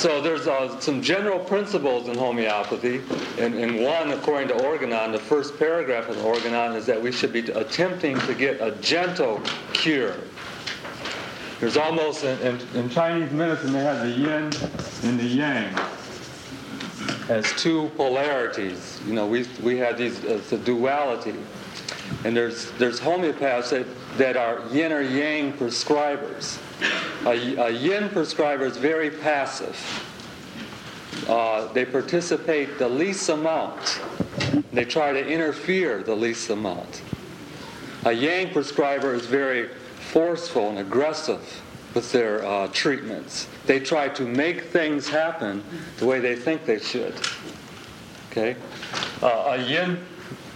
So there's uh, some general principles in homeopathy, and, and one, according to Organon, the first paragraph of Organon is that we should be attempting to get a gentle cure. There's almost, in, in, in Chinese medicine, they have the yin and the yang as two polarities. You know, we, we have these, uh, it's a duality. And there's, there's homeopaths that, that are yin or yang prescribers. A, a yin prescriber is very passive. Uh, they participate the least amount. They try to interfere the least amount. A yang prescriber is very forceful and aggressive with their uh, treatments. They try to make things happen the way they think they should. Okay? Uh, a yin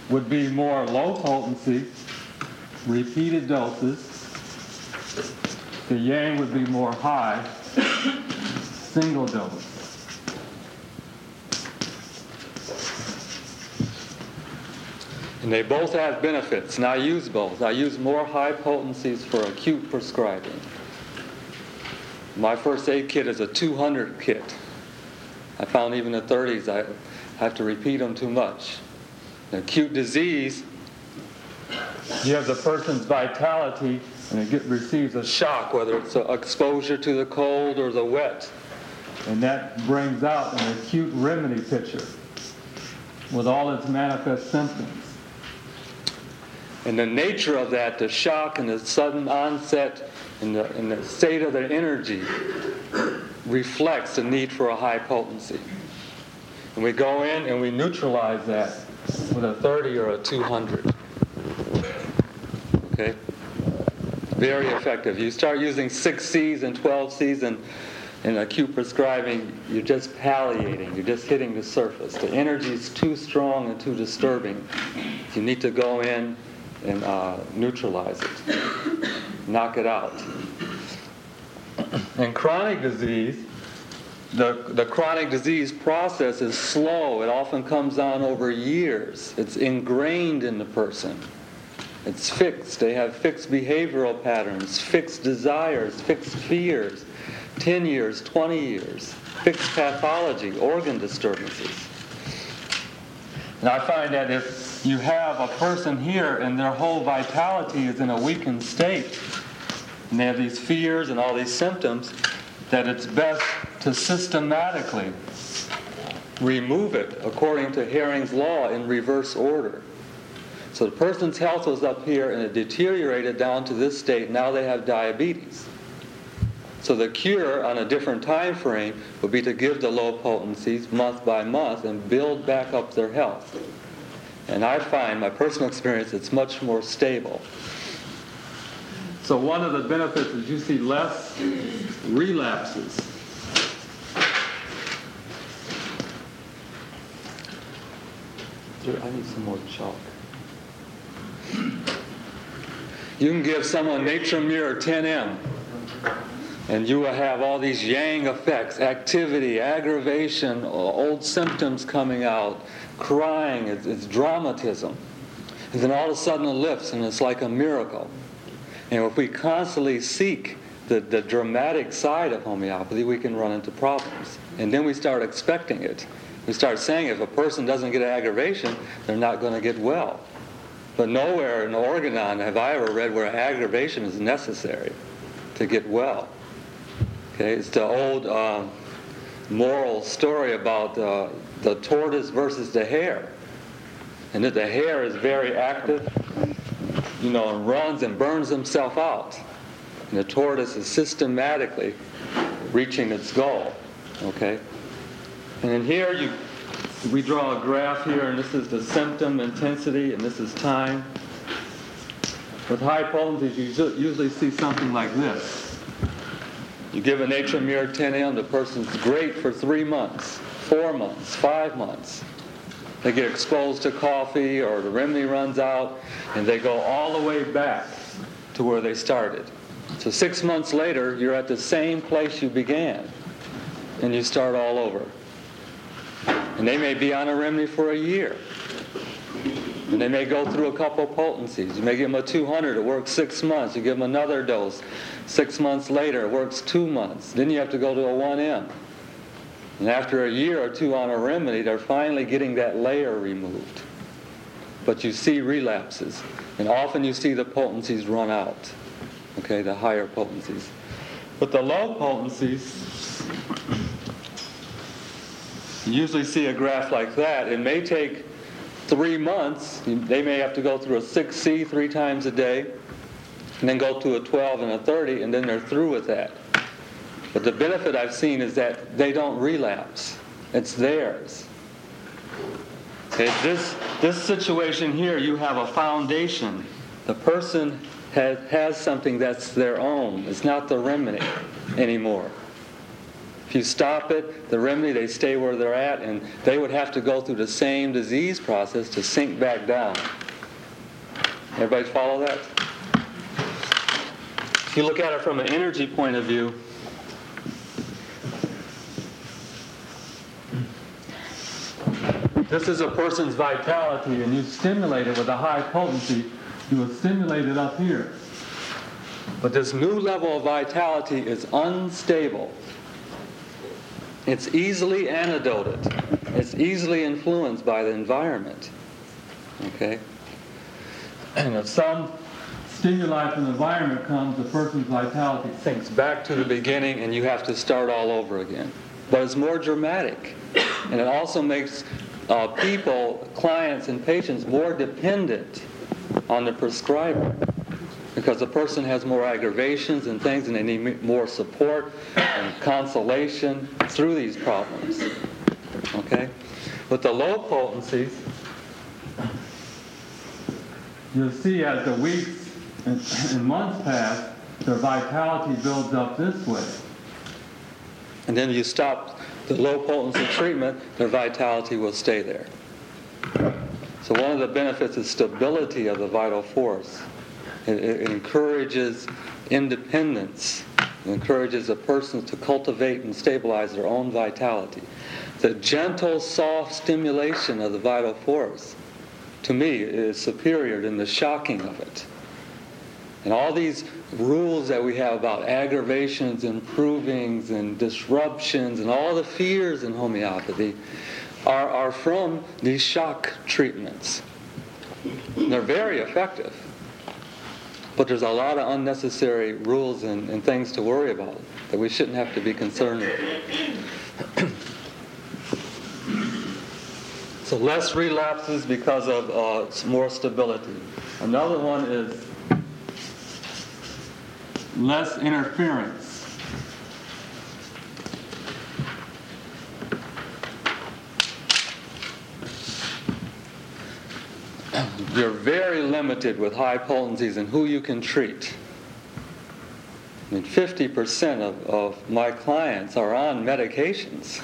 would be more low potency, repeated doses. The yang would be more high, single dose. And they both have benefits, and I use both. I use more high potencies for acute prescribing. My first aid kit is a 200 kit. I found even the 30s, I have to repeat them too much. Acute disease, you have the person's vitality and it get, receives a shock, whether it's exposure to the cold or the wet. And that brings out an acute remedy picture with all its manifest symptoms. And the nature of that, the shock and the sudden onset and the, and the state of the energy reflects the need for a high potency. And we go in and we neutralize that with a 30 or a 200. Okay? Very effective. You start using 6 C's and 12 C's and in acute prescribing, you're just palliating, you're just hitting the surface. The energy is too strong and too disturbing. You need to go in and uh, neutralize it, knock it out. In chronic disease, the, the chronic disease process is slow. It often comes on over years. It's ingrained in the person. It's fixed. They have fixed behavioral patterns, fixed desires, fixed fears. 10 years, 20 years, fixed pathology, organ disturbances. And I find that if you have a person here and their whole vitality is in a weakened state. And they have these fears and all these symptoms that it's best to systematically remove it according to Hering's law in reverse order. So the person's health was up here and it deteriorated down to this state. Now they have diabetes. So the cure on a different time frame would be to give the low potencies month by month and build back up their health. And I find, my personal experience, it's much more stable. So one of the benefits is you see less relapses. I need some more chalk. You can give someone Natrum Mur 10M, and you will have all these yang effects, activity, aggravation, old symptoms coming out, crying, it's, it's dramatism. And then all of a sudden it lifts and it's like a miracle. And if we constantly seek the, the dramatic side of homeopathy, we can run into problems. And then we start expecting it. We start saying if a person doesn't get aggravation, they're not going to get well. But nowhere in Organon have I ever read where aggravation is necessary to get well. Okay, it's the old uh, moral story about uh, the tortoise versus the hare. And that the hare is very active, you know, and runs and burns himself out. And the tortoise is systematically reaching its goal. Okay? And here you we draw a graph here, and this is the symptom intensity, and this is time. With high potencies, you usually see something like this. You give a Natrum Mur 10M, the person's great for three months four months, five months. They get exposed to coffee or the remedy runs out and they go all the way back to where they started. So six months later, you're at the same place you began and you start all over. And they may be on a remedy for a year. And they may go through a couple potencies. You may give them a 200, it works six months. You give them another dose. Six months later, it works two months. Then you have to go to a 1M. And after a year or two on a remedy, they're finally getting that layer removed. But you see relapses. And often you see the potencies run out. Okay, the higher potencies. But the low potencies, you usually see a graph like that. It may take three months. They may have to go through a 6C three times a day, and then go to a 12 and a 30, and then they're through with that. But the benefit I've seen is that they don't relapse. It's theirs. This, this situation here, you have a foundation. The person has, has something that's their own. It's not the remedy anymore. If you stop it, the remedy, they stay where they're at, and they would have to go through the same disease process to sink back down. Everybody follow that? If you look at it from an energy point of view, This is a person's vitality, and you stimulate it with a high potency. You will stimulate it up here. But this new level of vitality is unstable. It's easily antidoted. It's easily influenced by the environment. Okay? And if some stimuli from the environment comes, the person's vitality sinks back to the beginning and you have to start all over again. But it's more dramatic. And it also makes uh, people, clients, and patients more dependent on the prescriber because the person has more aggravations and things and they need more support and consolation through these problems. Okay? With the low potencies, you'll see as the weeks and, and months pass, their vitality builds up this way. And then you stop the low potency treatment, their vitality will stay there. So one of the benefits is stability of the vital force. It, it encourages independence. It encourages a person to cultivate and stabilize their own vitality. The gentle, soft stimulation of the vital force, to me, is superior than the shocking of it. And all these rules that we have about aggravations, and provings and disruptions, and all the fears in homeopathy are, are from these shock treatments. And they're very effective. But there's a lot of unnecessary rules and, and things to worry about that we shouldn't have to be concerned with. so less relapses because of uh, more stability. Another one is less interference. You're very limited with high potencies and who you can treat. I mean, 50% of, of my clients are on medications.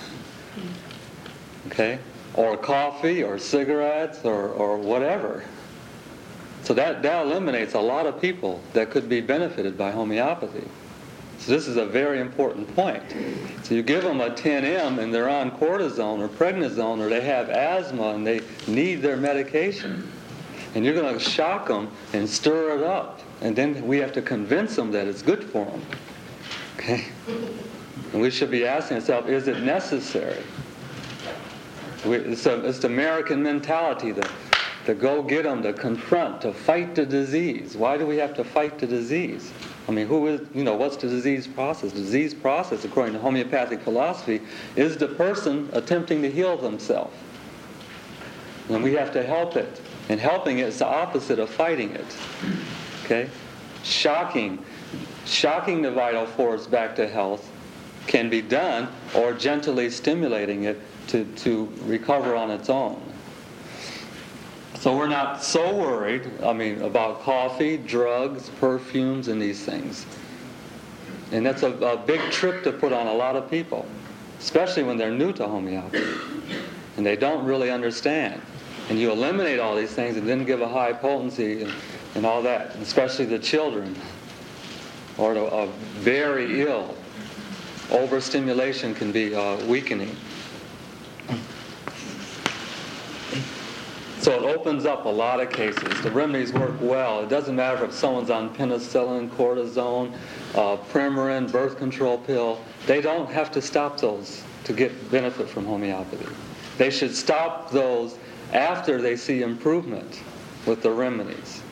Okay? Or coffee or cigarettes or, or whatever. So that, that eliminates a lot of people that could be benefited by homeopathy. So this is a very important point. So you give them a 10M and they're on cortisone or prednisone or they have asthma and they need their medication. And you're going to shock them and stir it up. And then we have to convince them that it's good for them. Okay? And we should be asking ourselves, is it necessary? We, it's, a, it's the American mentality that to go get them, to confront, to fight the disease. Why do we have to fight the disease? I mean, who is, you know, what's the disease process? The disease process, according to homeopathic philosophy, is the person attempting to heal themselves. And we have to help it. And helping it is the opposite of fighting it. Okay? Shocking, shocking the vital force back to health can be done, or gently stimulating it to, to recover on its own. So we're not so worried, I mean, about coffee, drugs, perfumes, and these things. And that's a, a big trip to put on a lot of people, especially when they're new to homeopathy and they don't really understand. And you eliminate all these things and then give a high potency and, and all that, especially the children or the uh, very ill. Overstimulation can be uh, weakening. So it opens up a lot of cases. The remedies work well. It doesn't matter if someone's on penicillin, cortisone, uh, Premarin, birth control pill. They don't have to stop those to get benefit from homeopathy. They should stop those after they see improvement with the remedies.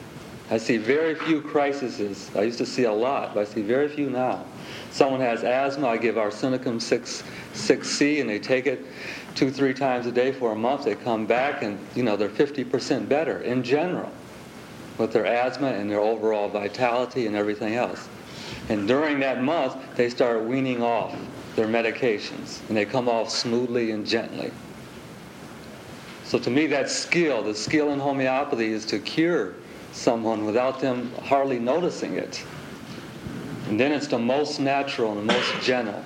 I see very few crises. I used to see a lot, but I see very few now. Someone has asthma, I give arsenicum 6, 6C, and they take it two, three times a day for a month. They come back and, you know, they're 50% better in general with their asthma and their overall vitality and everything else. And during that month, they start weaning off their medications, and they come off smoothly and gently. So to me, that skill, the skill in homeopathy is to cure someone without them hardly noticing it. And then it's the most natural and the most gentle.